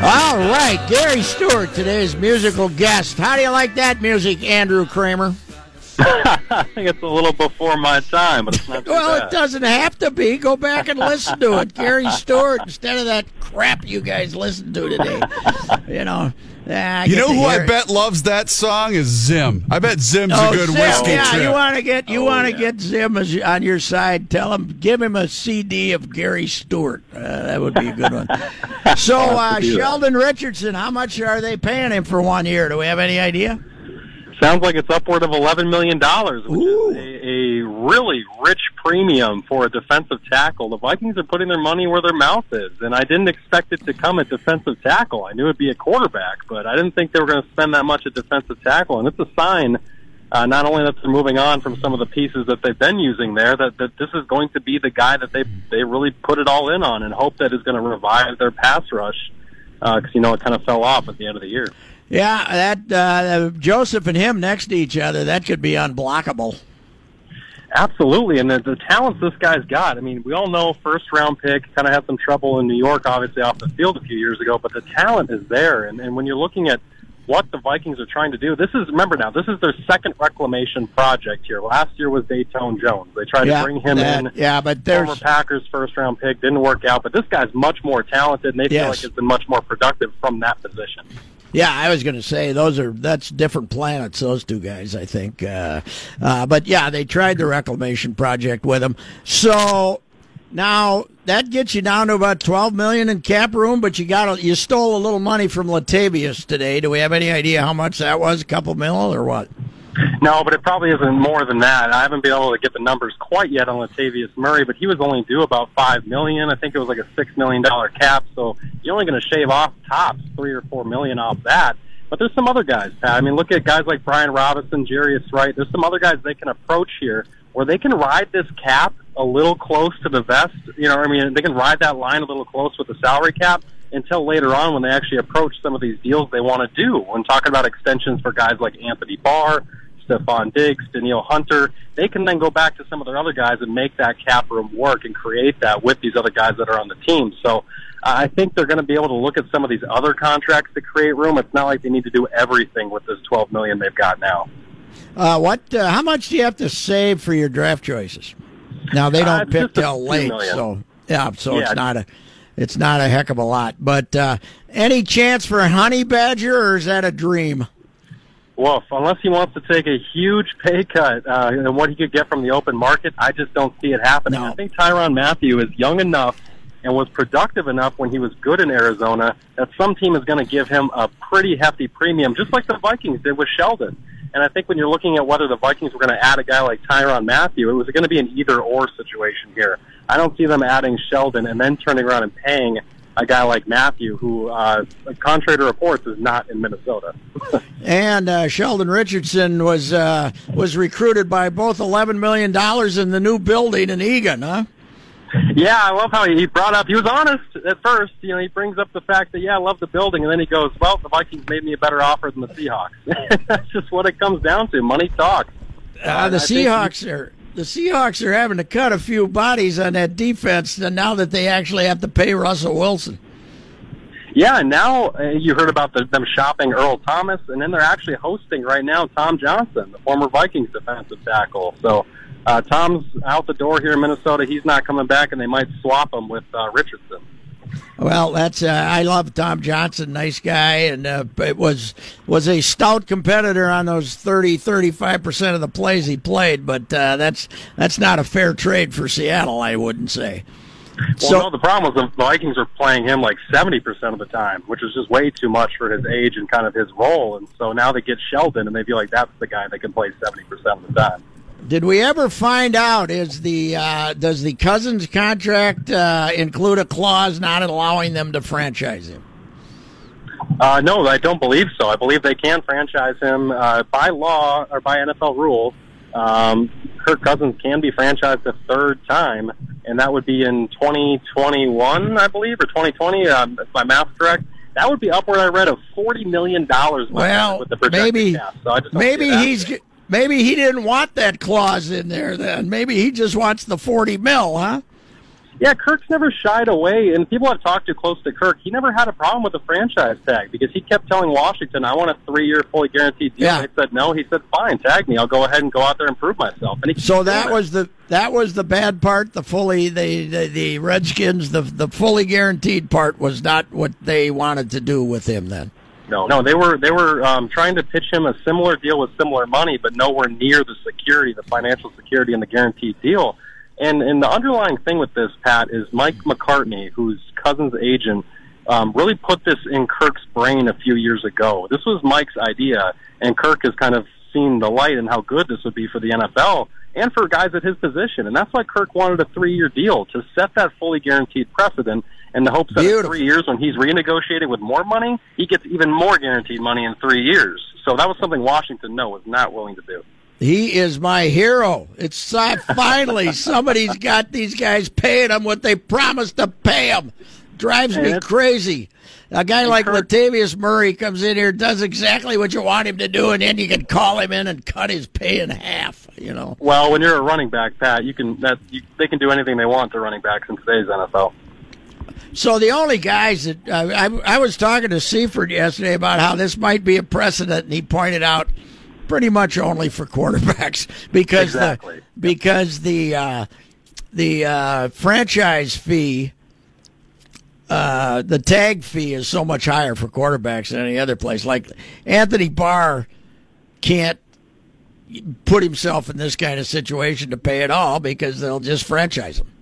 All right, Gary Stewart, today's musical guest. How do you like that music, Andrew Kramer? I think it's a little before my time, but it's not too Well, bad. it doesn't have to be. Go back and listen to it. Gary Stewart instead of that crap you guys listen to today. You know. Yeah, I You know who I it. bet loves that song is Zim. I bet Zim's Oh, a good Zim, whiskey yeah, trip. you want to get you Oh, want to yeah. get Zim on your side. Tell him, give him a CD of Gary Stewart. Uh, that would be a good one. so, uh, do that. Sheldon Richardson, how much are they paying him for one year? Do we have any idea? Sounds like it's upward of eleven million dollars, which Ooh. is a, a really rich premium for a defensive tackle. The Vikings are putting their money where their mouth is, and I didn't expect it to come at defensive tackle. I knew it'd be a quarterback, but I didn't think they were going to spend that much at defensive tackle. And it's a sign, uh, not only that they're moving on from some of the pieces that they've been using there, that, that this is going to be the guy that they they really put it all in on and hope that is going to revive their pass rush. Because you know it kind of fell off at the end of the year. Yeah, that uh, Joseph and him next to each other, that could be unblockable. Absolutely, and the, the talents this guy's got. I mean, we all know first round pick kind of had some trouble in New York, obviously off the field a few years ago, but the talent is there. And, and when you're looking at what the Vikings are trying to do, this is remember now, this is their second reclamation project here. Last year was Datone Jones. They tried yeah, to bring him that- in. Yeah, but Former there's Packers first round pick didn't work out, but this guy's much more talented, and they feel like it's been much more productive from that position. Yeah, I was going to say those are that's different planets. Those two guys, I think. Uh, uh, but yeah, they tried the reclamation project with them. So now that gets you down to about twelve million in cap room. But you got you stole a little money from Latavius today. Do we have any idea how much that was? A couple mil or what? No, but it probably isn't more than that. I haven't been able to get the numbers quite yet on Latavius Murray, but he was only due about five million. I think it was like a six million dollar cap, so you're only going to shave off tops three or four million off that. But there's some other guys, Pat. I mean, look at guys like Brian Robison, Jarius Wright. There's some other guys they can approach here where they can ride this cap a little close to the vest. You know, I mean, they can ride that line a little close with the salary cap until later on when they actually approach some of these deals they want to do. When talking about extensions for guys like Anthony Barr, Stefon Diggs, Danielle Hunter, they can then go back to some of their other guys and make that cap room work and create that with these other guys that are on the team. So uh, I think they're going to be able to look at some of these other contracts to create room. It's not like they need to do everything with this 12 million they've got now. Uh, what? Uh, how much do you have to save for your draft choices? Now they Uh, don't it's pick till late, million. so yeah. So Yeah. it's not a, it's not a heck of a lot. But uh, any chance for a honey badger, or is that a dream? Well, unless he wants to take a huge pay cut uh, and what he could get from the open market, I just don't see it happening. No. I think Tyrann Mathieu is young enough and was productive enough when he was good in Arizona that some team is going to give him a pretty hefty premium, just like the Vikings did with Sheldon. And I think when you're looking at whether the Vikings were going to add a guy like Tyrann Mathieu, it was going to be an either or situation here. I don't see them adding Sheldon and then turning around and paying a guy like Mathieu, who, uh, contrary to reports, is not in Minnesota. And uh, Sheldon Richardson was uh, was recruited by both eleven million dollars in the new building in Eagan, huh? Yeah, I love how he brought up. He was honest at first. You know, he brings up the fact that yeah, I love the building, and then he goes, "Well, the Vikings made me a better offer than the Seahawks." That's just what it comes down to. Money talks. Uh, the I Seahawks are the Seahawks are having to cut a few bodies on that defense now that they actually have to pay Russell Wilson. Yeah, now uh, you heard about the, them shopping Earl Thomas, and then they're actually hosting right now Tom Johnson, the former Vikings defensive tackle. So uh, Tom's out the door here in Minnesota. He's not coming back, and they might swap him with uh, Richardson. Well, that's uh, I love Tom Johnson, nice guy, and uh, it was was a stout competitor on those 30 35 percent of the plays he played. But uh, that's that's not a fair trade for Seattle, I wouldn't say. Well, so, no, the problem was the Vikings were playing him like 70% of the time, which is just way too much for his age and kind of his role. And so now they get Sheldon, and they feel like that's the guy that can play 70% of the time. Did we ever find out is the uh, does the Cousins contract uh, include a clause not allowing them to franchise him? Uh, no, I don't believe so. I believe they can franchise him uh, by law or by NFL rules. Um, Kirk Cousins can be franchised a third time, and that would be in 2021, I believe, or 2020, um, if my math's correct. That would be upward. I read of forty million dollars. Well, with the maybe, cap, so maybe he's Maybe he didn't want that clause in there then. Maybe he just wants the 40 mil, huh? Yeah, Kirk's never shied away, and people I've talked to close to Kirk, he never had a problem with the franchise tag because he kept telling Washington, "I want a three-year, fully guaranteed deal." Yeah. They said no. He said, "Fine, tag me. I'll go ahead and go out there and prove myself." And he so that was the that was the bad part. The fully the, the the Redskins the the fully guaranteed part was not what they wanted to do with him then. No, no, they were they were um, trying to pitch him a similar deal with similar money, but nowhere near the security, the financial security, and the guaranteed deal. And and the underlying thing with this, Pat, is Mike McCartney, who's Cousins' agent, um, really put this in Kirk's brain a few years ago. This was Mike's idea, and Kirk has kind of seen the light and how good this would be for the NFL and for guys at his position. And that's why Kirk wanted a three-year deal to set that fully guaranteed precedent in the hopes that Beautiful. in three years, when he's renegotiating with more money, he gets even more guaranteed money in three years. So that was something Washington, no, was not willing to do. He is my hero. It's uh, finally somebody's got these guys paying them what they promised to pay them. Drives me crazy. A guy like Kirk, Latavius Murray comes in here, does exactly what you want him to do, and then you can call him in and cut his pay in half. You know. Well, when you're a running back, Pat, you can that you, they can do anything they want to running backs in today's NFL. So the only guys that uh, I, I was talking to Seifert yesterday about how this might be a precedent, and he pointed out pretty much only for quarterbacks because exactly. the because the uh, the uh, franchise fee. Uh, the tag fee is so much higher for quarterbacks than any other place. Like Anthony Barr can't put himself in this kind of situation to pay it all because they'll just franchise him.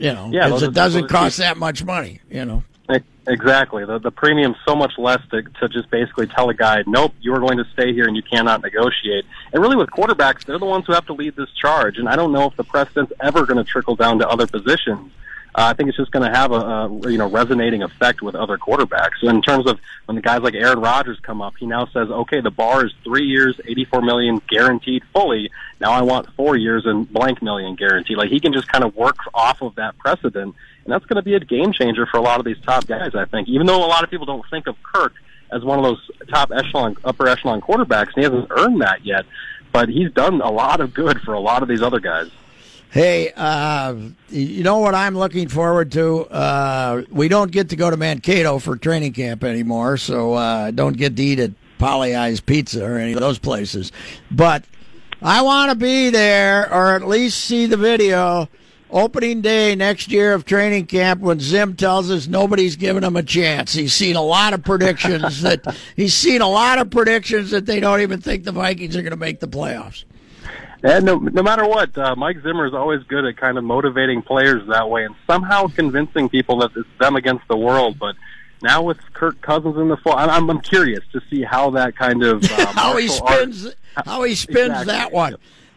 You know, yeah, it doesn't cost that much money. You know. Exactly. The the premium's so much less to to just basically tell a guy, nope, you are going to stay here and you cannot negotiate. And really, with quarterbacks, they're the ones who have to lead this charge. And I don't know if the precedent's ever going to trickle down to other positions uh, I think it's just going to have a, a you know resonating effect with other quarterbacks. In terms of when the guys like Aaron Rodgers come up, he now says, okay, the bar is three years, eighty-four million guaranteed fully. Now I want four years and blank million guaranteed. Like he can just kind of work off of that precedent, and that's going to be a game changer for a lot of these top guys. I think, even though a lot of people don't think of Kirk as one of those top echelon, upper echelon quarterbacks, and he hasn't earned that yet. But he's done a lot of good for a lot of these other guys. Hey, uh, you know what I'm looking forward to? Uh, we don't get to go to Mankato for training camp anymore, so uh, don't get to eat at Pagliai's Pizza or any of those places. But I want to be there or at least see the video opening day next year of training camp when Zim tells us nobody's giving him a chance. He's seen a lot of predictions that he's seen a lot of predictions that they don't even think the Vikings are going to make the playoffs. And no, no matter what, uh, Mike Zimmer is always good at kind of motivating players that way and somehow convincing people that it's them against the world. But now with Kirk Cousins in the fall, I'm, I'm curious to see how that kind of uh, how he spins art, how he spins exactly. that one.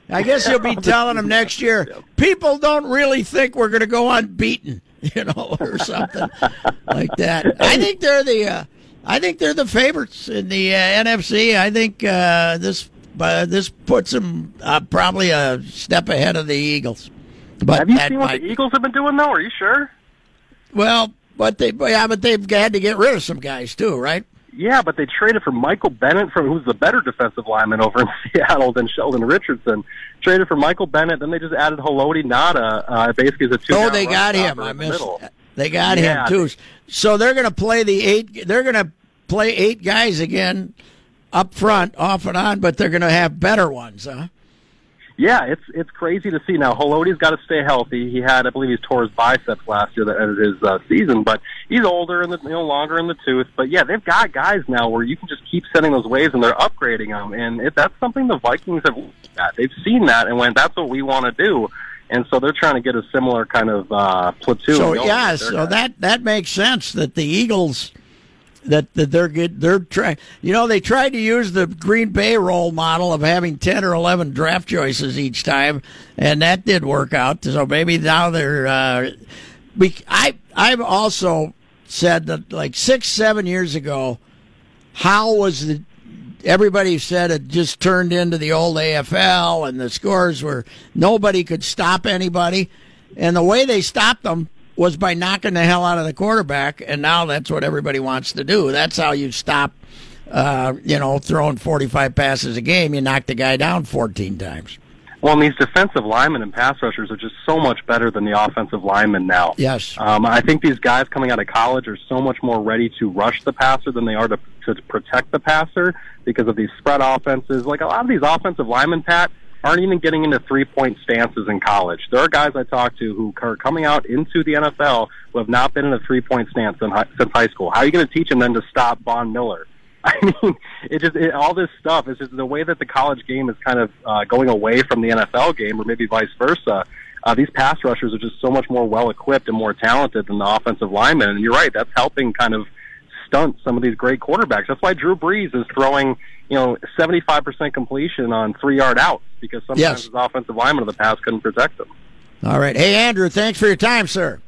I guess he'll be telling them next year. People don't really think we're going to go unbeaten, you know, or something like that. I think they're the. Uh, I think they're the favorites in the uh, NFC. I think uh, this but this puts them uh, probably a step ahead of the Eagles. But have you seen what might... the Eagles have been doing though? Are you sure? Well, but they yeah, but they've had to get rid of some guys too, right? Yeah, but they traded for Michael Bennett, from who's the better defensive lineman over in Seattle than Sheldon Richardson. Traded for Michael Bennett, then they just added Haloti Ngata, uh, basically as a two. Oh, they got him. I missed. They got yeah, him too. So they're going to play the eight. They're going to play eight guys again up front, off and on, but they're going to have better ones, huh? yeah, it's it's crazy to see. Now, Haloti's got to stay healthy. He had, I believe, he tore his biceps last year that ended his uh, season, but he's older and you know longer in the tooth. But yeah, they've got guys now where you can just keep sending those waves, and they're upgrading them, and it, that's something the Vikings have. At. They've seen that and went, that's what we want to do. And so they're trying to get a similar kind of uh, platoon. So yeah, so guys. that that makes sense that the Eagles that, that they're good they're trying you know they tried to use the Green Bay role model of having 10 or 11 draft choices each time and that did work out. So maybe now they're uh we, I I've also said that like 6 7 years ago how was the everybody said it just turned into the old AFL and the scores were nobody could stop anybody. And the way they stopped them was by knocking the hell out of the quarterback and now that's what everybody wants to do that's how you stop uh, you know throwing 45 passes a game you knock the guy down 14 times Well, and these defensive linemen and pass rushers are just so much better than the offensive linemen now. yes Um, I think these guys coming out of college are so much more ready to rush the passer than they are to, to protect the passer because of these spread offenses. Like a lot of these offensive linemen, Pat, aren't even getting into three point stances in college. There are guys I talk to who are coming out into the NFL who have not been in a three point stance in hi- since high school. How are you going to teach them then to stop Von Miller? I mean, it just it, all this stuff is just the way that the college game is kind of uh, going away from the NFL game, or maybe vice versa. Uh, these pass rushers are just so much more well equipped and more talented than the offensive linemen, and you're right, that's helping kind of stunt some of these great quarterbacks. That's why Drew Brees is throwing, you know, 75% completion on three yard outs because sometimes Yes. his offensive linemen of the past couldn't protect them. all right hey Andrew thanks for your time sir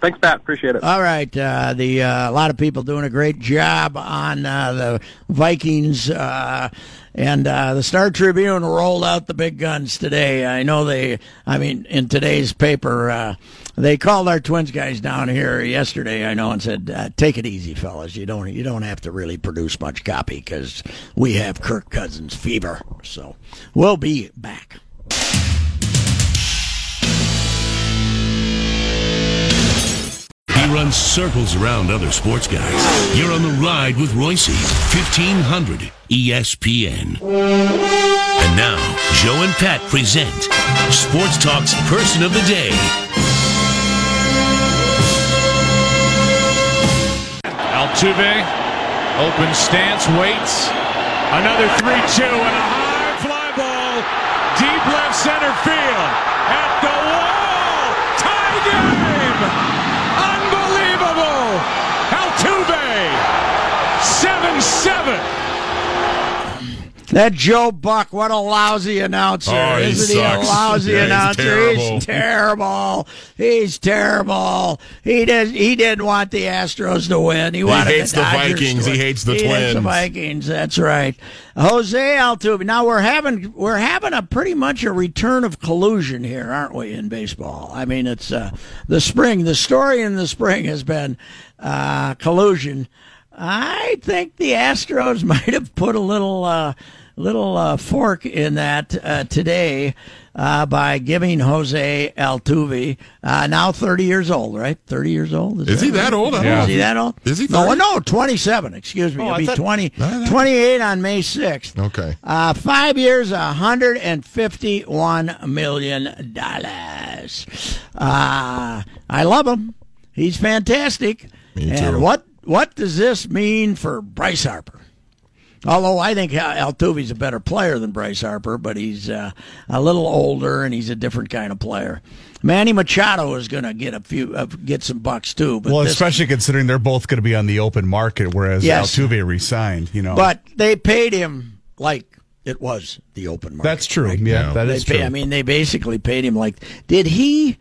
Thanks, Pat. Appreciate it. All right, uh, the uh, a lot of people doing a great job on uh, the Vikings, uh, and uh, the Star Tribune rolled out the big guns today. I know they, I mean, in today's paper, uh, they called our Twins guys down here yesterday. I know and said, uh, "Take it easy, fellas. You don't you don't have to really produce much copy because we have Kirk Cousins fever." So we'll be back. He runs circles around other sports guys. You're on the ride with Royce, 1500 ESPN. And now, Joe and Pat present Sports Talk's Person of the Day. Altuve, open stance, waits. Another 3-2 and a high fly ball. Deep left center field. At the wall. Tie game. Unbelievable. Altuve. 7-7. That Joe Buck, what a lousy announcer! Oh, he Isn't he a lousy Yeah, he's announcer? terrible. He's terrible. He's terrible. He did. He didn't want the Astros to win. He, wanted hates the Dodgers Vikings. He hates the He hates the Vikings. That's right. Jose Altuve. Now we're having we're having a pretty much a return of collusion here, aren't we? In baseball, I mean, it's uh, the spring. The story in the spring has been uh, collusion. I think the Astros might have put a little uh, little uh, fork in that uh, today uh, by giving Jose Altuve, uh, now 30 years old, right? 30 years old? Is he that old? I don't know. Is he that old? Is he No, 30? no, 27. Excuse me. Oh, He'll I be thought- 20, No, no. 28 on May 6th. Okay. Uh, five years, $151 million. Uh, I love him. He's fantastic. Me And too. what, what does this mean for Bryce Harper? Although I think Al- Altuve's a better player than Bryce Harper, but he's uh, a little older and he's a different kind of player. Manny Machado is going to get a few, uh, get some bucks too. But Well, this- especially considering they're both going to be on the open market, whereas Yes. Altuve resigned. You know, but they paid him like it was the open market. that's true. right? Yeah, Yeah. that They is pay- true. I mean, they basically paid him like. Did he?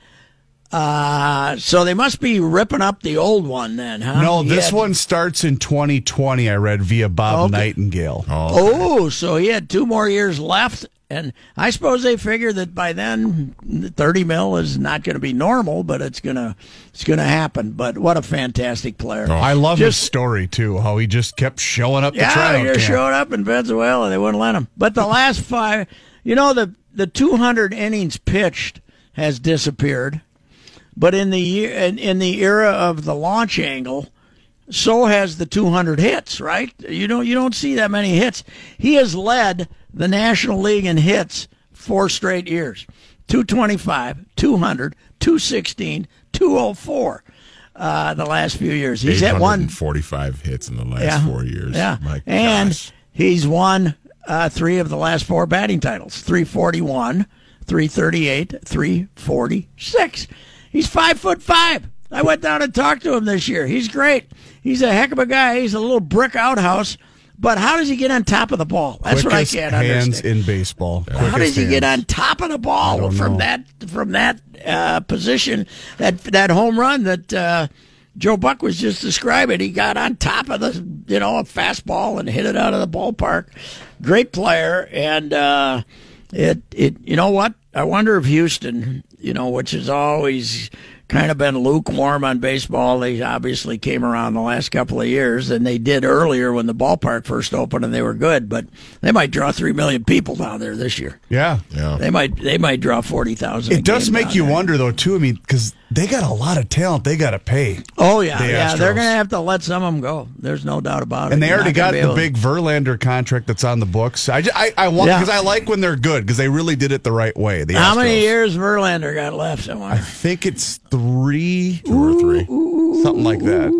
Uh, so they must be ripping up the old one then, huh? no, He this had- one starts in 2020. I read via Bob Okay. Nightingale. Oh, so he had two more years left, and I suppose they figure that by then, thirty mil is not going to be normal, but it's gonna it's gonna happen. But what a fantastic player! I love his story too. How he just kept showing up. to Yeah, tryout he just camp. showed up in Venezuela. They wouldn't let him. But the last five, you know, the the 200 innings pitched has disappeared. But in the year in, in the era of the launch angle, so has the 200 hits. Right? You don't you don't see that many hits. He has led the National League in hits four straight years. 225, 200, 216, 204 uh, the last few years. He's at one 845 hits in the last yeah, four years. Yeah, My and gosh. he's won uh, three of the last four batting titles: 341, 338, 346. He's five foot five. I went down and talked to him this year. He's great. He's a heck of a guy. He's a little brick outhouse. But how does he get on top of the ball? That's Quickest what I can't hands understand. in baseball. How does he get on top of the ball from know. that from that uh, position? That that home run that uh, Joe Buck was just describing. He got on top of the you know a fastball and hit it out of the ballpark. Great player, and uh, it it you know what? I wonder if Houston, you know, which has always kind of been lukewarm on baseball. They obviously came around the last couple of years, and they did earlier when the ballpark first opened, and they were good. But they might draw three million people down there this year. Yeah. Yeah. They might they might draw forty thousand. It does make you wonder, though, too. I mean, because they got a lot of talent they got to pay. Oh yeah, the yeah. They're going to have to let some of them go. There's no doubt about it. And they You're already got the big Verlander contract that's on the books. I, ju- I, I want Yeah. because I like when they're good because they really did it the right way. The How many years Verlander got left? I think it's three, Two or three. something like that.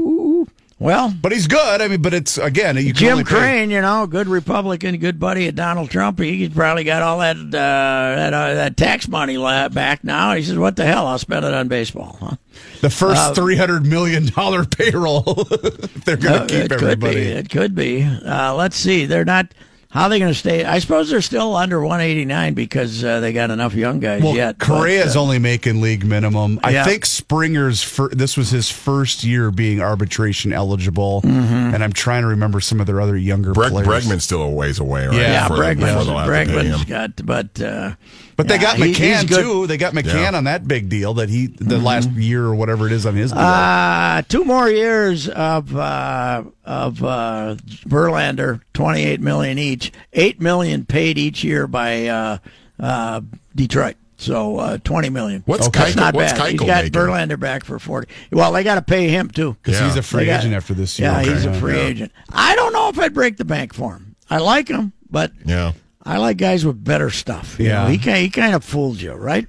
Well, But he's good. I mean, but it's again, you Jim pay- Crane, you know, good Republican, good buddy of Donald Trump. He's probably got all that uh, that uh, that tax money back now. He says, "What the hell? I'll spend it on baseball." Huh? the first Uh, three hundred million dollar payroll. they're going Uh, to keep it could be. everybody. It could be. Uh, let's see. They're not. How are they going to stay? I suppose they're still under 189 because uh, they got enough young guys Well, yet. Correa's but, uh, only making league minimum. I Yeah. think Springer's fir- this was his first year being arbitration eligible, Mm-hmm. and I'm trying to remember some of their other younger Breg, players. Bregman's still a ways away, right? Yeah, yeah, Before they- Bregman's, they'll have to pay Bregman's him. got, but uh, But they yeah, got he- McCann too. They got McCann Yeah. on that big deal that he the last year or whatever it is on his deal. Uh, two more years of uh, of uh, Verlander, twenty eight million each, eight million paid each year by uh, uh, Detroit. So uh, twenty million. What's That's Keuchel- not what's bad. He's got making? Verlander back for forty. Well, they got to pay him too. Because he's a free got- agent after this year. Yeah, he's a free Yeah. agent. I don't know if I'd break the bank for him. I like him, but Yeah. I like guys with better stuff. You Yeah. know, he kind he kind of fooled you, right?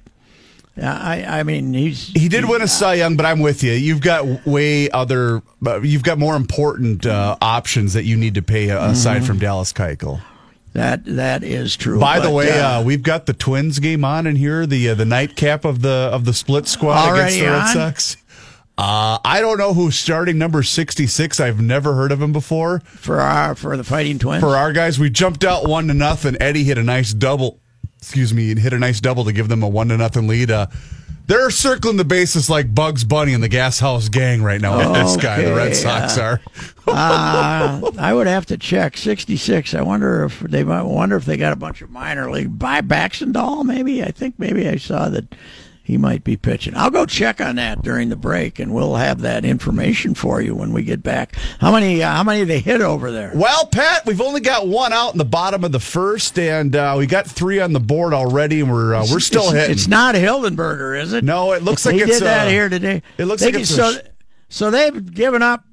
Yeah, I I mean he's He did win a Cy Young, but I'm with you. You've got way other, but you've got more important uh, options that you need to pay uh, aside from Dallas Keuchel. that that is true. By the way, uh, uh, we've got the Twins game on in here, the uh, the nightcap of the of the split squad against the Red on? Sox. Uh, I don't know who's starting number 66. I've never heard of him before. for our for the Fighting Twins. For our guys, we jumped out one to nothing. Eddie hit a nice double. Excuse me, hit a nice double to give them a one to nothing lead. Uh, they're circling the bases like Bugs Bunny and the Gas House Gang right now. with This guy, the Red Sox are. uh, I would have to check sixty six. I wonder if they might wonder if they got a bunch of minor league buybacks and all. Maybe I think maybe I saw that he might be pitching. I'll go check on that during the break, and we'll have that information for you when we get back. How many? Uh, how many they hit over there? Well, Pat, we've only got one out in the bottom of the first, and uh, we got three on the board already, and we're uh, we're still it's, hitting. It's not Hildenberger, is it? No, it looks like he it's, did that uh, here today. it looks They like it's a so. so they've given up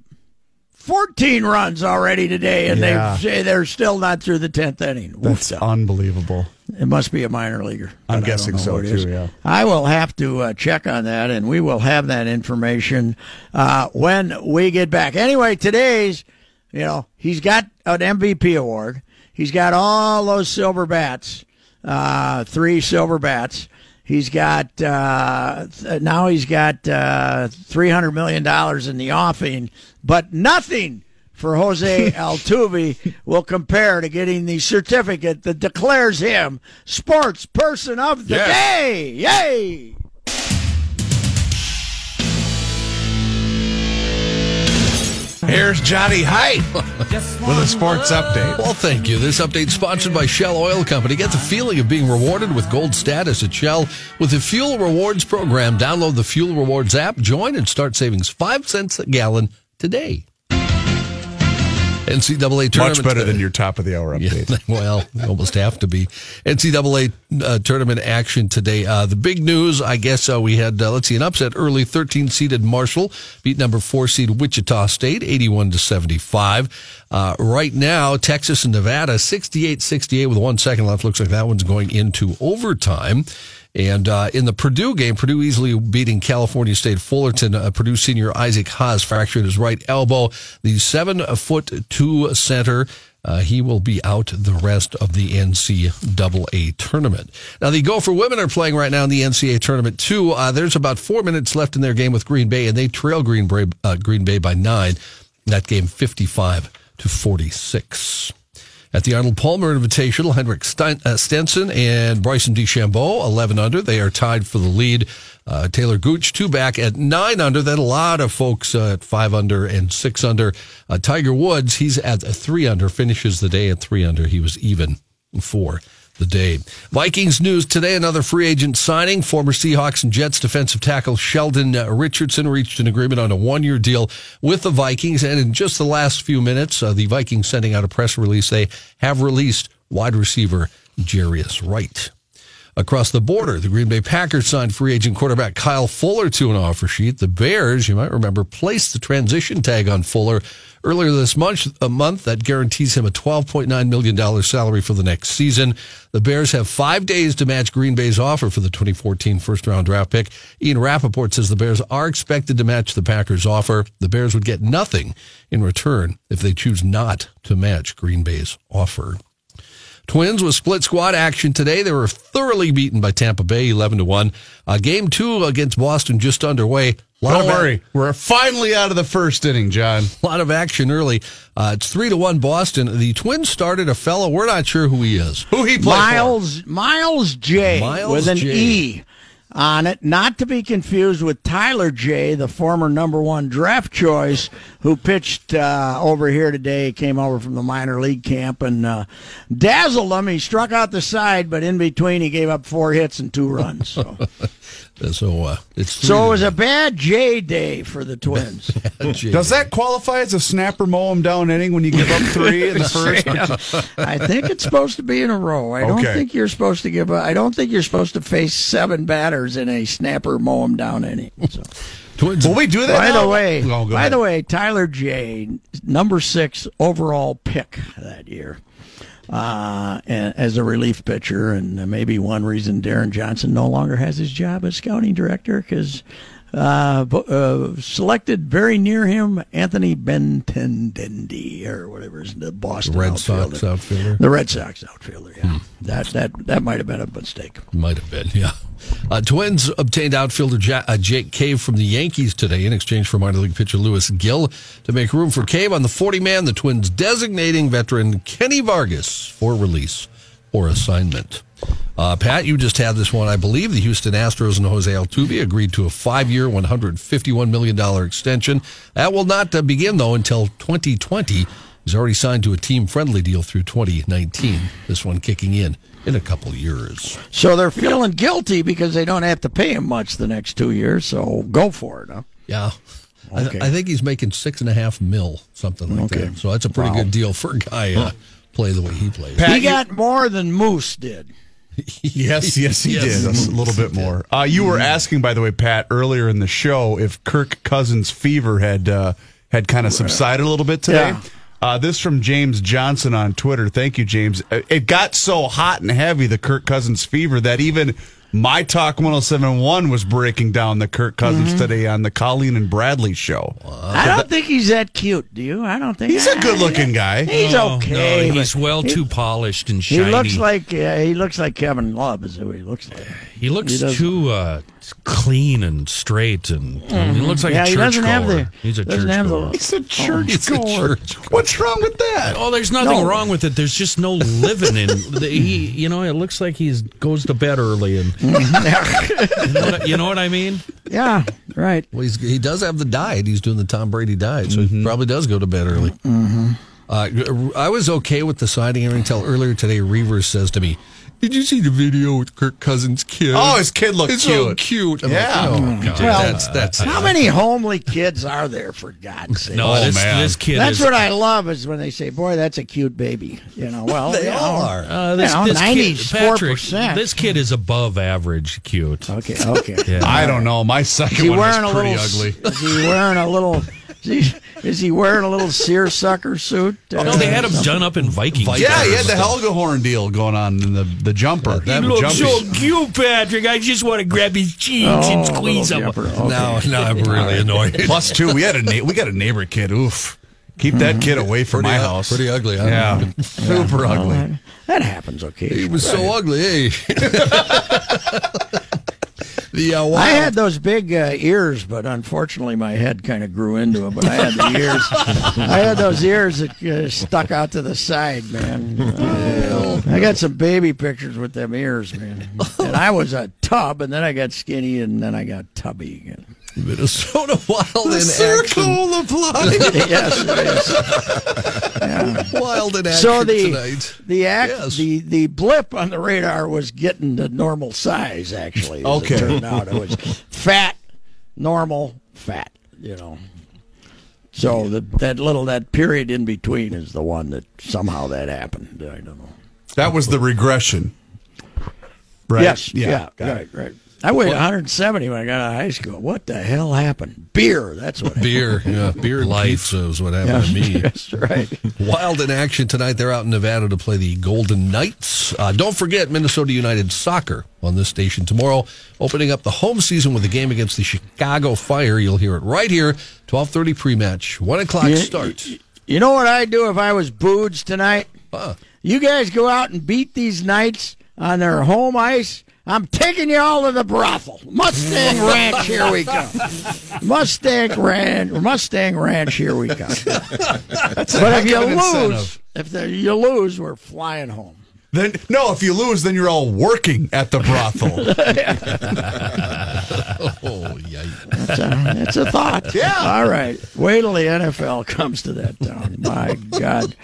14 runs already today, and Yeah. they say they're still not through the 10th inning. That's Woof. unbelievable. It must be a minor leaguer. I'm but I don't guessing so, who it is. too, yeah. I will have to uh, check on that, and we will have that information uh, when we get back. Anyway, today's, you know, he's got an MVP award. He's got all those silver bats, uh, three silver bats. He's got uh, now he's got uh, three hundred million dollars in the offing, but nothing for Jose Altuve will compare to getting the certificate that declares him sports person of the Yes. day. Yay! Here's Johnny Height with a sports update. Well, thank you. This update sponsored by Shell Oil Company. Get the feeling of being rewarded with gold status at Shell with the Fuel Rewards program. Download the Fuel Rewards app, join, and start savings five cents a gallon today. NCAA tournament. Much better than your top of the hour update. Yeah, well, almost have to be. NCAA uh, tournament action today. Uh, the big news, I guess, uh, we had, uh, let's see, an upset early 13 seeded Marshall beat number four seed Wichita State 81 to 75. Uh, right now, Texas and Nevada 68 68 with one second left. Looks like that one's going into overtime. And uh, in the Purdue game, Purdue easily beating California State Fullerton. Uh, Purdue senior Isaac Haas fractured his right elbow. The seven foot two center. Uh, he will be out the rest of the NCAA tournament. Now, the Gopher women are playing right now in the NCAA tournament, too. Uh, there's about four minutes left in their game with Green Bay, and they trail Green Bay, uh, Green Bay by nine. That game 55 to 46. At the Arnold Palmer Invitational, Henrik uh, Stenson and Bryson DeChambeau, 11 under. They are tied for the lead. Uh, Talor Gooch, two back at nine under. Then a lot of folks uh, at five under and six under. Uh, Tiger Woods, he's at three under, finishes the day at three under. He was even for the day. Vikings news today, another free agent signing. Former Seahawks and Jets defensive tackle Sheldon uh, Richardson reached an agreement on a one year deal with the Vikings. And in just the last few minutes, uh, the Vikings sending out a press release. They have released wide receiver Jarius Wright. Across the border, the Green Bay Packers signed free agent quarterback Kyle Fuller to an offer sheet. The Bears, you might remember, placed the transition tag on Fuller earlier this month, a month that guarantees him a $12.9 million salary for the next season. The Bears have five days to match Green Bay's offer for the 2014 first round draft pick. Ian Rapoport says the Bears are expected to match the Packers' offer. The Bears would get nothing in return if they choose not to match Green Bay's offer. Twins with split squad action today. They were thoroughly beaten by Tampa Bay, 11 to 1. Uh, game two against Boston just underway. Don't worry. We're finally out of the first inning, John. A lot of action early. Uh, it's 3 to 1 Boston. The Twins started a fellow. We're not sure who he is. Who he played Miles Miles J Miles with an J. E on it, not to be confused with Tyler Jay, the former number one draft choice, who pitched uh, over here today. Came over from the minor league camp and uh, dazzled them. He struck out the side, but in between he gave up four hits and two runs. So, So uh, it's so it was a bad J day for the Twins. Does that qualify as a snapper mow him down inning when you give up three in the first? I think it's supposed to be in a row. I don't Okay. think you're supposed to give. A, I don't think you're supposed to face seven batters in a snapper mow mow 'em down inning. So. Twins? Will we do that? By now? the way, Oh, by ahead. the way, Tyler Jay, number six overall pick that year, uh, as a relief pitcher, and maybe one reason Darren Johnson no longer has his job as scouting director because. Uh, uh, selected very near him, Anthony Benintendi or whatever is the Boston Red outfielder. Sox outfielder. The Red Sox outfielder, yeah. That that that might have been a mistake. Might have been, yeah. Uh, Twins obtained outfielder ja- uh, Jake Cave from the Yankees today in exchange for minor league pitcher Luis Gil to make room for Cave on the 40 man. The Twins designating veteran Kenny Vargas for release or assignment. Uh, Pat, you just had this one. I believe the Houston Astros and Jose Altuve agreed to a five year, $151 million extension. That will not uh, begin, though, until 2020. He's already signed to a team friendly deal through 2019. This one kicking in in a couple years. So they're feeling guilty because they don't have to pay him much the next two years. So go for it. Huh? Yeah. I, th- I think he's making six and a half mil, something like Okay. that. So that's a pretty Wow. good deal for a guy uh, play the way he plays. Pat, he you- got more than Moose did. Yes, yes, he Yes. did. A little bit more. Uh, you were asking, by the way, Pat, earlier in the show, if Kirk Cousins' fever had uh, had kind of subsided a little bit today. Yeah. Uh, this from James Johnson on Twitter. Thank you, James. Uh, It got so hot and heavy, the Kirk Cousins fever, that even my Talk 1071 was breaking down the Kirk Cousins Mm-hmm. today on the Colleen and Bradley show. I don't think he's that cute. Do you? I don't think He's a good looking guy. He's No, okay. No, he's well he- too polished and shiny. He looks like uh, he looks like Kevin Love is who he looks like. He looks he too uh, clean and straight, and he looks like yeah, a he church doesn't have the. He's a doesn't church have goer. He's a church he's a goer. church What's wrong with that? Oh, there's nothing No. wrong with it. There's just no living in. The, he, you know, it looks like he goes to bed early, and you, know what, you know what I mean. Yeah, right. Well, he's, he does have the diet. He's doing the Tom Brady diet, so he probably does go to bed early. Uh, I was okay with the signing until earlier today. Reavers says to me, "Did you see the video with Kirk Cousins' kid? Oh, his kid looked it's so cute. cute. I'm Yeah. like, oh, God, Well, that's that's How many homely kids are there, for God's sake? No, Oh, this, man. this kid That's is. what I love is when they say, "Boy, that's a cute baby." You know, well, They you know, all are. Uh, this, you know, this kid, Patrick, this kid is above average cute. Okay, okay. Yeah. I don't know. My second Is he one wearing a pretty little? ugly. Is he wearing a little? Is he, is he wearing a little seersucker suit? Oh, no, they had him done up in Viking. Yeah, he had the stuff. Helga horn deal going on in the the jumper. That The looks jumpy. cute, Patrick. I just want to grab his cheeks Oh, squeeze jumper. Okay. No, Now I'm really annoyed. Plus two. We had a na- we got a neighbor kid. Oof. Keep that mm-hmm. kid away from Pretty my u- house. pretty ugly, huh? Yeah, super ugly. That happens Okay, He was so ugly. Hey. Eh? the uh, I had those big uh, ears, but unfortunately my head kind of grew into them. But I had the ears. I had those ears that uh, stuck out to the side, man. I got some baby pictures with them ears, man. And I was a tub, and then I got skinny, and then I got tubby again. Minnesota Wild in Circle action. applied. yes, it is. Wild in action So the tonight. the act Yes. the the blip on the radar was getting to normal size. Actually, Okay. It turned out it was fat, normal, fat. You know. So the, that little that period in between is the one that somehow that happened. I don't know. That was the regression. Right. Yes. Yeah. got right. Right. I weighed 170 when I got out of high school. What the hell happened? Beer. That's what. happened. Beer, yeah, beer and Life. pizza is what happened to me. That's right. Wild in action tonight. They're out in Nevada to play the Golden Knights. Uh, don't forget Minnesota United soccer on this station tomorrow, opening up the home season with a game against the Chicago Fire. You'll hear it right here, twelve thirty pre-match, one o'clock You- start. You know what I'd do if I was Boods tonight? Huh. You guys go out and beat these Knights on their home ice. I'm taking you all to the brothel. Mustang Ranch, here we go. Mustang Ranch, Mustang Ranch, here we come. but if you lose, incentive. if the, you lose, we're flying home. Then no, if you lose, then you're all working at the brothel. Oh, yikes. That's a, that's a thought. Yeah. All right. Wait till the NFL comes to that town. My God.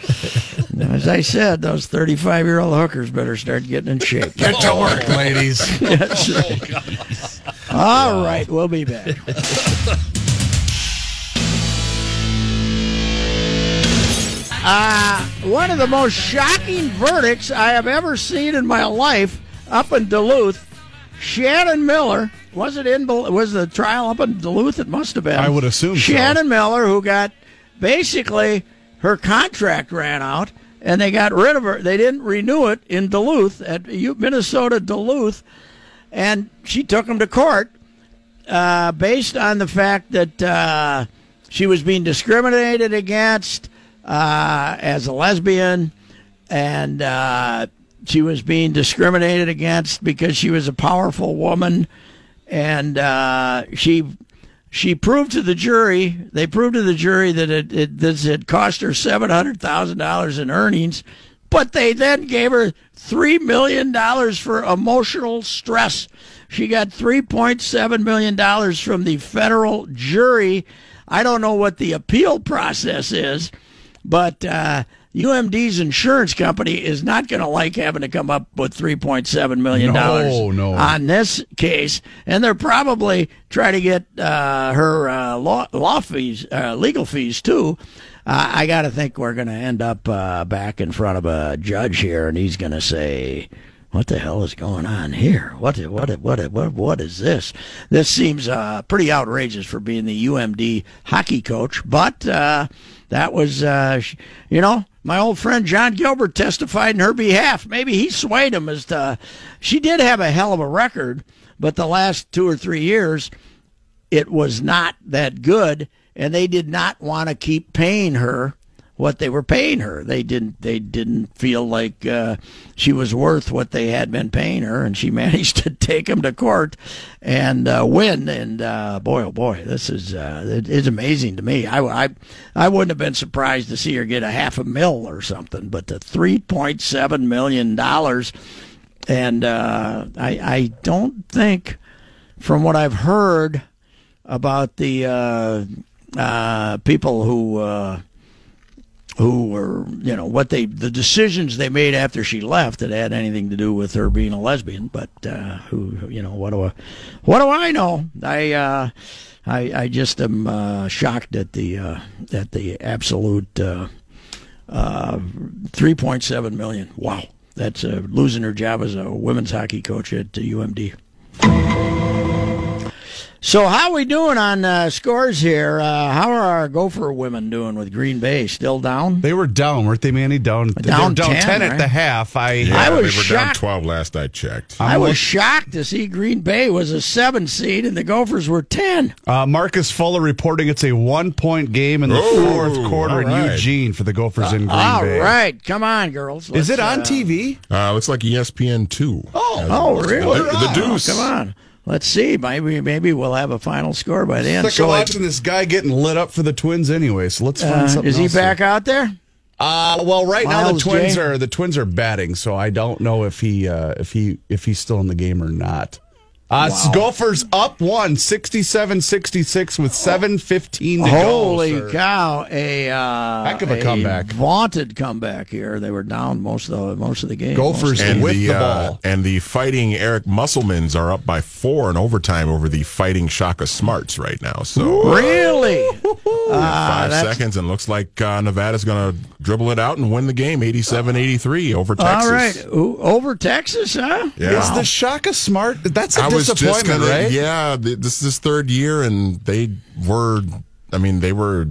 As I said, those 35 year old hookers better start getting in shape. Get to work, ladies. That's right. All right. We'll be back. Uh, one of the most shocking verdicts I have ever seen in my life up in Duluth. Shannon Miller was it in was the trial up in Duluth? It must have been. I would assume so. Shannon Miller, who got basically her contract ran out, and they got rid of her. They didn't renew it in Duluth at Minnesota Duluth, and she took him to court uh, based on the fact that uh, she was being discriminated against uh, as a lesbian, and uh, she was being discriminated against because she was a powerful woman, and uh, she she proved to the jury. They proved to the jury that it, it this had cost her seven hundred thousand dollars in earnings, but they then gave her three million dollars for emotional stress. She got three point seven million dollars from the federal jury. I don't know what the appeal process is, but uh, UMD's insurance company is not going to like having to come up with three point seven million dollars No, no. on this case, and they're probably trying to get uh, her uh, law, law fees, uh, legal fees too. Uh, I got to think we're going to end up uh, back in front of a judge here, and he's going to say, "What the hell is going on here? What what what what what is this? This seems uh, pretty outrageous for being the UMD hockey coach, but." Uh, that was, uh, you know, my old friend John Gilbert testified in her behalf. Maybe he swayed him as to. She did have a hell of a record, but the last two or three years, it was not that good, and they did not want to keep paying her what they were paying her. They didn't. They didn't feel like uh, she was worth what they had been paying her, and she managed to take them to court and uh, win. And uh, boy, oh boy, this is uh, it's amazing to me. I, I I wouldn't have been surprised to see her get a half a mil or something, but the three point seven million dollars, and uh, I I don't think, from what I've heard about the uh, uh, people who. Uh, who were you know what they the decisions they made after she left that had anything to do with her being a lesbian. But uh, who you know what do I what do I know? I uh, I I just am uh, shocked at the uh, at the absolute uh, uh, three point seven million. Wow, that's uh, losing her job as a women's hockey coach at uh, UMD. So how are we doing on uh, scores here? Uh, how are our Gopher women doing with Green Bay? Still down? They were down, weren't they, Manny? Down, they Down were down 10, 10, right? at the half. I, Yeah, I was they were down shocked. 12 last I checked. I was shocked to see Green Bay was a seven seed and the Gophers were ten. uh, Marcus Fuller reporting it's a one point game in the Oh, fourth quarter in all right. Eugene for the Gophers in Green All Bay. All right. come on, girls. Is it on uh, TV? Uh, looks like ESPN 2. Oh, Oh, really? The, the Deuce. Oh, come on. Let's see. Maybe maybe we'll have a final score by then. Sick So of watching this guy getting lit up for the Twins anyway. So let's find uh, something. is he back out there? Uh, well, right now the Twins J? are the Twins are batting, so I don't know if he uh, if he if he's still in the game or not. Uh, Gophers up one, 67-66 with 7.15 to Holy go. sir. cow! A uh, Heck of a comeback. vaunted comeback here. They were down most of the most of the game. Gophers And with the, the uh, ball. and the fighting Eric Musselmans are up by four in overtime over the fighting Shaka Smarts right now. So uh, really. five that's- seconds, and looks like uh, Nevada's going to dribble it out and win the game 87-83 over Texas. All right, Ooh, over Texas, huh? Yeah. Is the Shaka smart? That's a I disappointment, gonna, right? yeah. This is his third year, and they were. I mean, they were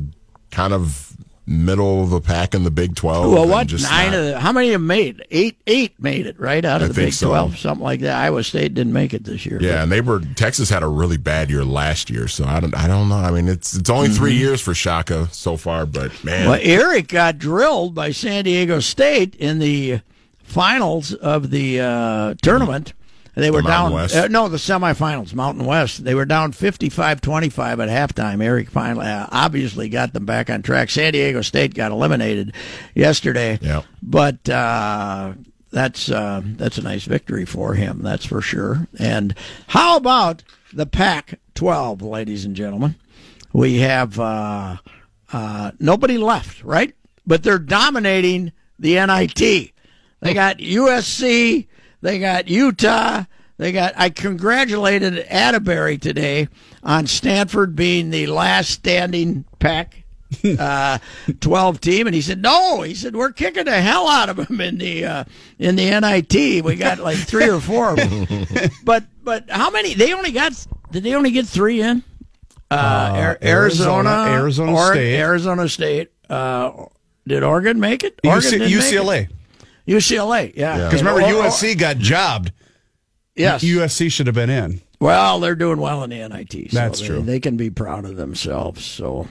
kind of middle of the pack in the Big Twelve. Well, what nine not- of the, how many have made eight? Eight made it right out of I the Big so. Twelve, something like that. Iowa State didn't make it this year. Yeah, and they were Texas had a really bad year last year, so I don't. I don't know. I mean, it's it's only 3 Mm-hmm. years for Shaka so far, but man, Well, Eric got drilled by San Diego State in the finals of the uh, tournament. They were Mountain down. West? Uh, no, the semifinals, Mountain West. They were down 55-25 at halftime. Eric finally, uh, obviously, got them back on track. San Diego State got eliminated yesterday. Yeah. but uh, that's uh, that's a nice victory for him. That's for sure. And how about the Pac-12, ladies and gentlemen? We have uh, uh, nobody left, right? But they're dominating the NIT. They got USC. They got Utah. They got. I congratulated Atterbury today on Stanford being the last standing Pac uh, 12 team, and he said, "No." He said, "We're kicking the hell out of them in the uh, in the NIT. We got like three or four of them." but but how many? They only got. Did they only get three in? Uh, Ar- Arizona, Arizona, Arizona State. Arizona State. Uh, did Oregon make it? Oregon UC, didn't make it? UCLA. UCLA, yeah. Because remember, Or- or- USC got jobbed. Yes. USC should have been in. Well, they're doing well in the NIT. So That's they, true. They can be proud of themselves. So,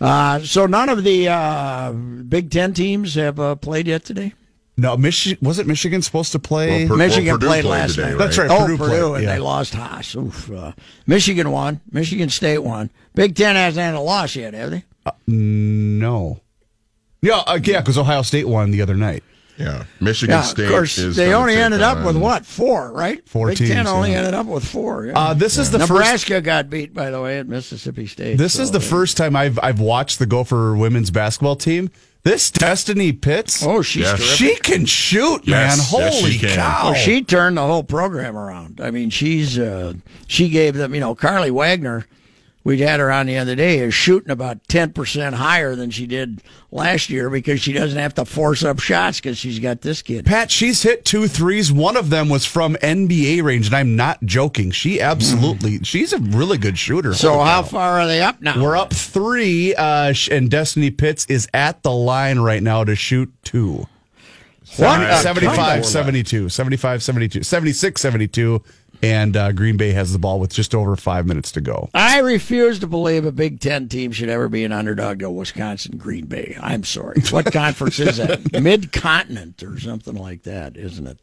uh, so none of the uh, Big Ten teams have uh, played yet today. No, Michigan wasn't Michigan supposed to play? Well, Per- Michigan Purdue played played last today, night. That's right, Oh, Purdue Purdue, played, and yeah. they lost Haas. Oof. Uh, Michigan won. Michigan State won. Big Ten hasn't had a loss yet, have they? no. Yeah, uh, yeah, because Ohio State won the other night. Yeah, Michigan Yeah, State. of course. is They only ended up on- with what? Four, right? Four Big Ten only yeah. ended up with four. Yeah. Uh, this is the first. Got beat, by the way, at Mississippi State. This so is the they- first time I've I've watched the Gopher women's basketball team. This Destiny Pitts, Oh, she's Yes. she can shoot, man! Yes, yes, Holy she cow! Well, she turned the whole program around. I mean, she's uh, she gave them. You know, Carlie Wagner. We had her on the other day is shooting about ten percent higher than she did last year because she doesn't have to force up shots because she's got this kid. Pat, she's hit two threes. One of them was from NBA range, and I'm not joking. She absolutely, she's a really good shooter. So Holy how cow. far are they up now? We're up three, uh, sh- and Destiny Pitts is at the line right now to shoot two. What? 70, Uh, 75 72, 75 72, 76 72, and uh, Green Bay has the ball with just over five minutes to go. I refuse to believe a Big Ten team should ever be an underdog to Wisconsin Green Bay. I'm sorry. What conference is that? Mid continent or something like that, isn't it?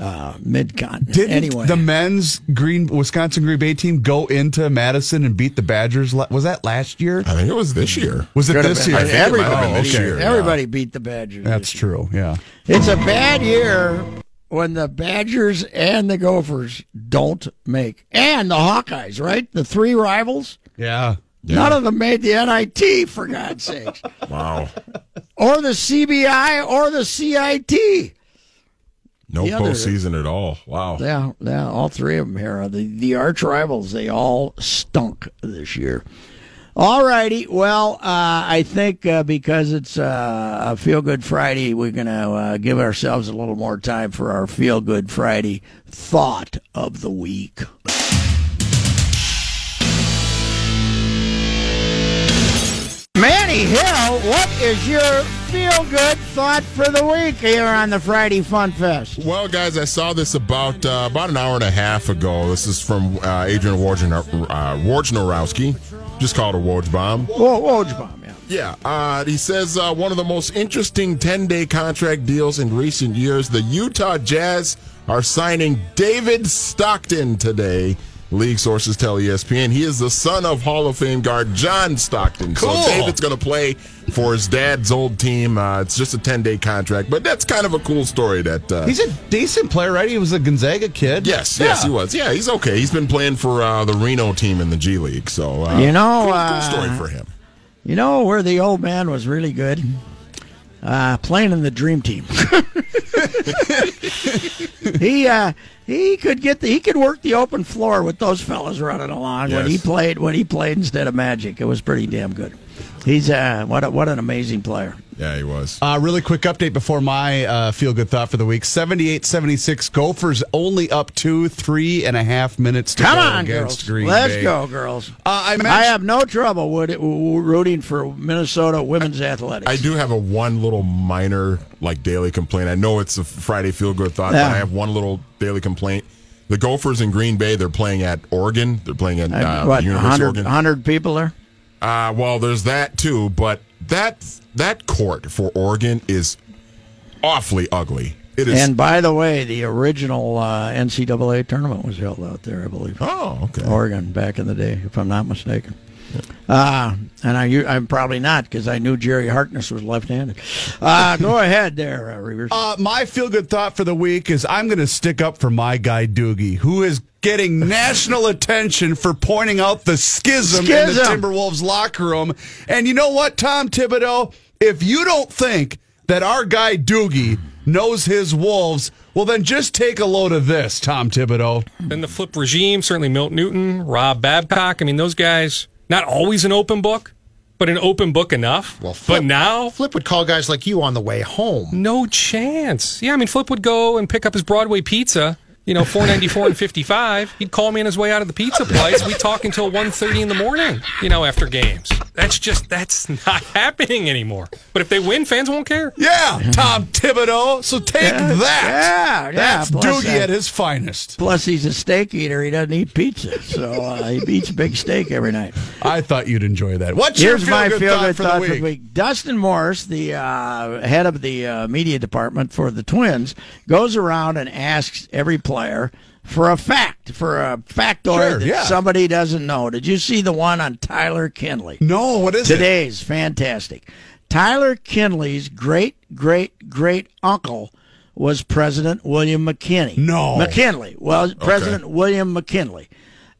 Uh, Mid continent. Didn't Anyway, the men's Green Wisconsin Green Bay team go into Madison and beat the Badgers? Was that last year? I think it was this year. Was it Could this been. year? I think it might everybody, this beat, year, yeah. everybody beat the Badgers. That's this year. true. Yeah. It's a bad year when the Badgers and the Gophers don't make, and the Hawkeyes, right? The three rivals. Yeah. None of them made the NIT, for God's sakes. Wow. or the CBI or the CIT. No The other- postseason at all. Wow. Yeah, yeah, all three of them here. The the arch rivals, they all stunk this year. All righty. Well, uh, I think uh, because it's uh, a Feel Good Friday, we're going to uh, give ourselves a little more time for our Feel Good Friday thought of the week. Manny Hill, what is your feel good thought for the week here on the Friday Fun Fest? Well, guys, I saw this about uh, about an hour and a half ago. This is from uh, Adrian Wojnar- uh, Wojnarowski. Just called a Woj bomb. Whoa, Wojbomb, yeah. Yeah, uh, he says uh, one of the most interesting 10 day contract deals in recent years. The Utah Jazz are signing David Stockton today. League sources tell ESPN he is the son of Hall of Fame guard John Stockton. Cool. So David's going to play for his dad's old team. Uh, it's just a 10 day contract, but that's kind of a cool story that. Uh, He's a decent player, right? He was a Gonzaga kid. Yes, yes, he was. Yeah, he's okay. He's been playing for uh, the Reno team in the G League, so uh, You know, cool, uh, cool story for him. You know where the old man was really good? Uh, playing in the dream team. he uh, he could get the he could work the open floor with those fellas running along when he played when he played instead of Magic. It was pretty damn good. He's uh, what a, what an amazing player. Yeah, he was. Uh, really quick update before my uh, feel good thought for the week 78 76. Gophers only up two, three and a half minutes to Come go on, against girls. Green Let's Bay. go, girls. Uh, I I have no trouble with it, w- w- rooting for Minnesota women's athletics. I do have a one little minor like daily complaint. I know it's a Friday feel good thought, Yeah. but I have one little daily complaint. The Gophers in Green Bay, they're playing at Oregon. They're playing at uh, Uh, what, University of 100, Oregon. 100 people there? Uh, well, there's that too, but that that court for Oregon is awfully ugly. It is. And by the way, the original uh, NCAA tournament was held out there, I believe. oh, okay. Oregon back in the day, if I'm not mistaken. Uh, and I, I'm probably not because I knew Jerry Harkness was left-handed. Uh, go ahead there, uh, Reavers. Uh, my feel good thought for the week is I'm going to stick up for my guy Doogie, who is getting national attention for pointing out the schism, in the Timberwolves locker room. And you know what, Tom Thibodeau? If you don't think that our guy Doogie knows his Wolves, well, then just take a load of this, Tom Thibodeau. Then the flip regime, certainly Milt Newton, Rob Babcock. I mean, those guys, not always an open book, but an open book enough. Well, Flip- but now, Flip would call guys like you on the way home. no chance. Yeah, I mean, Flip would go and pick up his Broadway pizza. You know, four ninety four and fifty five. He'd call me on his way out of the pizza place. We'd talk until 1.30 in the morning. You know, after games. That's just that's not happening anymore. But if they win, fans won't care. Yeah, Tom Thibodeau. So take Yeah, that. yeah, yeah. That's Plus, Doogie uh, at his finest. Plus, he's a steak eater. He doesn't eat pizza, so uh, he eats big steak every night. I thought you'd enjoy that. What's Here's your my feel-good feel thought good for thought the for week? the week. Dustin Morris, the uh, head of the uh, media department for the Twins, goes around and asks every player for a fact, for a factoid Sure, that yeah. somebody doesn't know. Did you see the one on Tyler Kinley? No, what is it? Today's fantastic. Tyler Kinley's great great great uncle was President William McKinley. No. McKinley. Well, President William McKinley,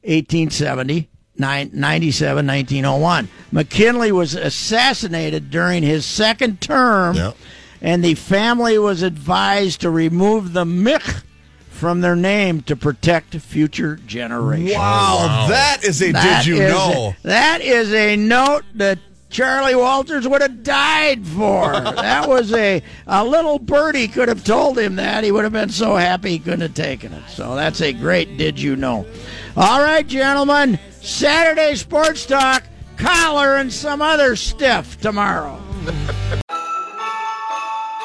1870. 97, 1901. McKinley was assassinated during his second term, Yeah. and the family was advised to remove the Mc from their name to protect future generations. Wow, oh, that is a That did you is- know? that is a note that Charlie Walters would have died for. that was a a little birdie could have told him that. He would have been so happy he couldn't have taken it. So that's a great did you know. All right, gentlemen. Saturday sports talk, collar and some other stuff tomorrow.